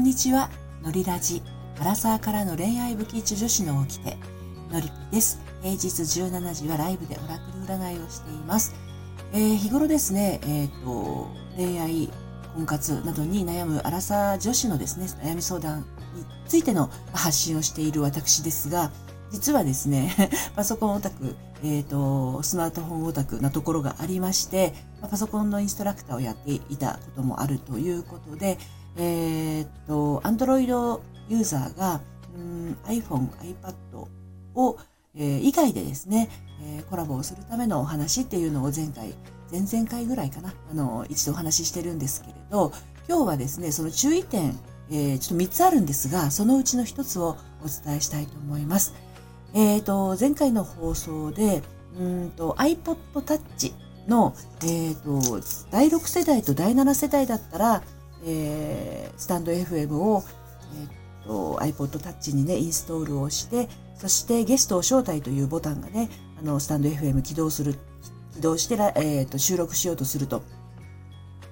んにちは、のりラジ。アラサーからの恋愛武器一女子の起きて、のりぴです。平日17時はライブでオラクル占いをしています。えー、日頃ですね、えっ、ー、と、恋愛、婚活などに悩むアラサー女子のですね、悩み相談についての発信をしている私ですが、実はですね、パソコンオタク、えっ、ー、と、スマートフォンオタクなところがありまして、パソコンのインストラクターをやっていたこともあるということで、えー、っと、Android ユーザーが、うん、iPhone、iPad を、えー、以外でですね、えー、コラボをするためのお話っていうのを前回、前々回ぐらいかな、あの、一度お話ししてるんですけれど、今日はですね、その注意点、えー、ちょっと3つあるんですが、そのうちの1つをお伝えしたいと思います。えっ、ー、と、前回の放送で、うんと iPod Touch の、えっ、ー、と、第6世代と第7世代だったら、えー、スタンド FM を、えー、と iPod Touch にね、インストールをして、そしてゲストを招待というボタンがね、あの、スタンド FM 起動する、起動して、えー、と収録しようとすると、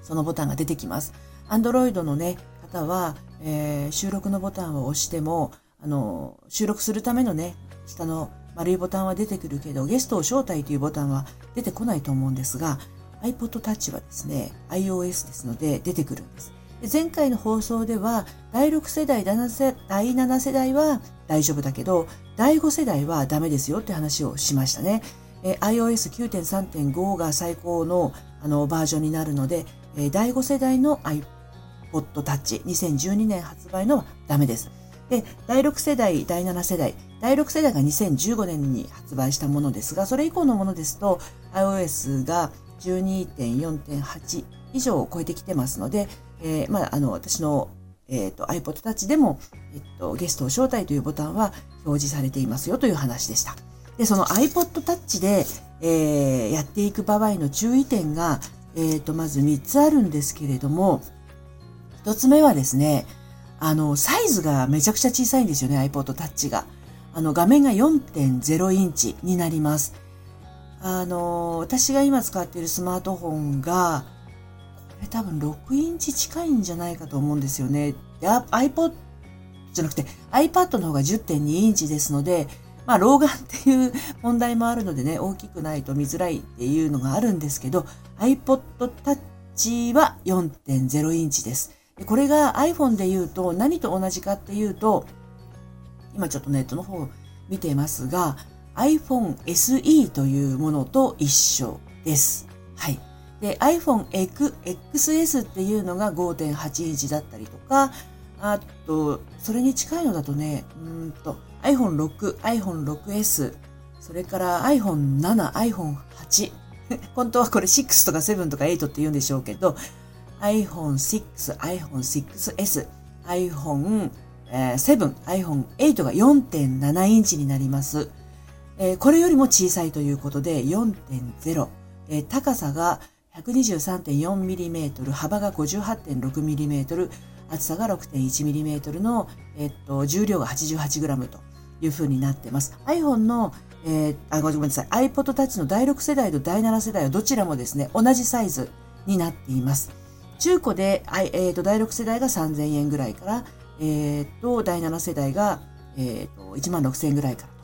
そのボタンが出てきます。Android のね、方は、えー、収録のボタンを押しても、あの、収録するためのね、下の丸いボタンは出てくるけど、ゲストを招待というボタンは出てこないと思うんですが、iPod Touch はですね、iOS ですので出てくるんです。前回の放送では、第6世代、第7世代は大丈夫だけど、第5世代はダメですよって話をしましたね。え iOS9.3.5 が最高のあのバージョンになるので、え第5世代の iPod Touch、2012年発売のはダメです。で、第6世代、第7世代、第6世代が2015年に発売したものですが、それ以降のものですと、iOS が12.4.8以上を超えてきてますので、えー、まあ、あの、私の、え、ー、と、iPod Touch でも、えっと、ゲストを招待というボタンは表示されていますよという話でした。で、その iPod Touch で、えー、やっていく場合の注意点が、えっ、と、まず3つあるんですけれども、1つ目はですね、あの、サイズがめちゃくちゃ小さいんですよね、iPod Touch が。あの、画面が4.0インチになります。あの、私が今使っているスマートフォンが、これ多分6インチ近いんじゃないかと思うんですよね。iPod じゃなくて iPad の方が10.2インチですので、まあ、老眼っていう問題もあるのでね、大きくないと見づらいっていうのがあるんですけど、iPod Touch は4.0インチです。これが iPhone で言うと何と同じかっていうと、今ちょっとネットの方見ていますが、iPhone SE というものと一緒です。はい。で、iPhone XS っていうのが5.8インチだったりとか、あと、それに近いのだとね、うんと、iPhone6、iPhone6S、それから iPhone7、iPhone8。本当はこれ6とか7とか8って言うんでしょうけど、iPhone6、iPhone6S、iPhone7、iPhone8 が4.7インチになります。えー、これよりも小さいということで4.0、えー、高さが 123.4mm、幅が 58.6mm、厚さが 6.1mm の、えっと、重量が 88g という風になってます。iPhone の、えー、あ、ごめんなさい。iPod Touch の第6世代と第7世代はどちらもですね、同じサイズになっています。中古で、えー、と第6世代が3000円ぐらいから、えー、と第7世代が、えー、と1万6000円ぐらいから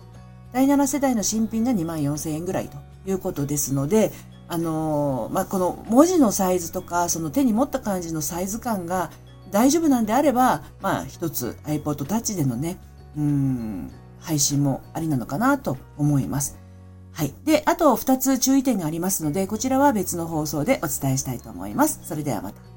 第7世代の新品が2万4000円ぐらいということですので、あのー、まあ、この文字のサイズとか、その手に持った感じのサイズ感が大丈夫なんであれば、まあ、一つ iPod Touch でのね、うん、配信もありなのかなと思います。はい。で、あと2つ注意点がありますので、こちらは別の放送でお伝えしたいと思います。それではまた。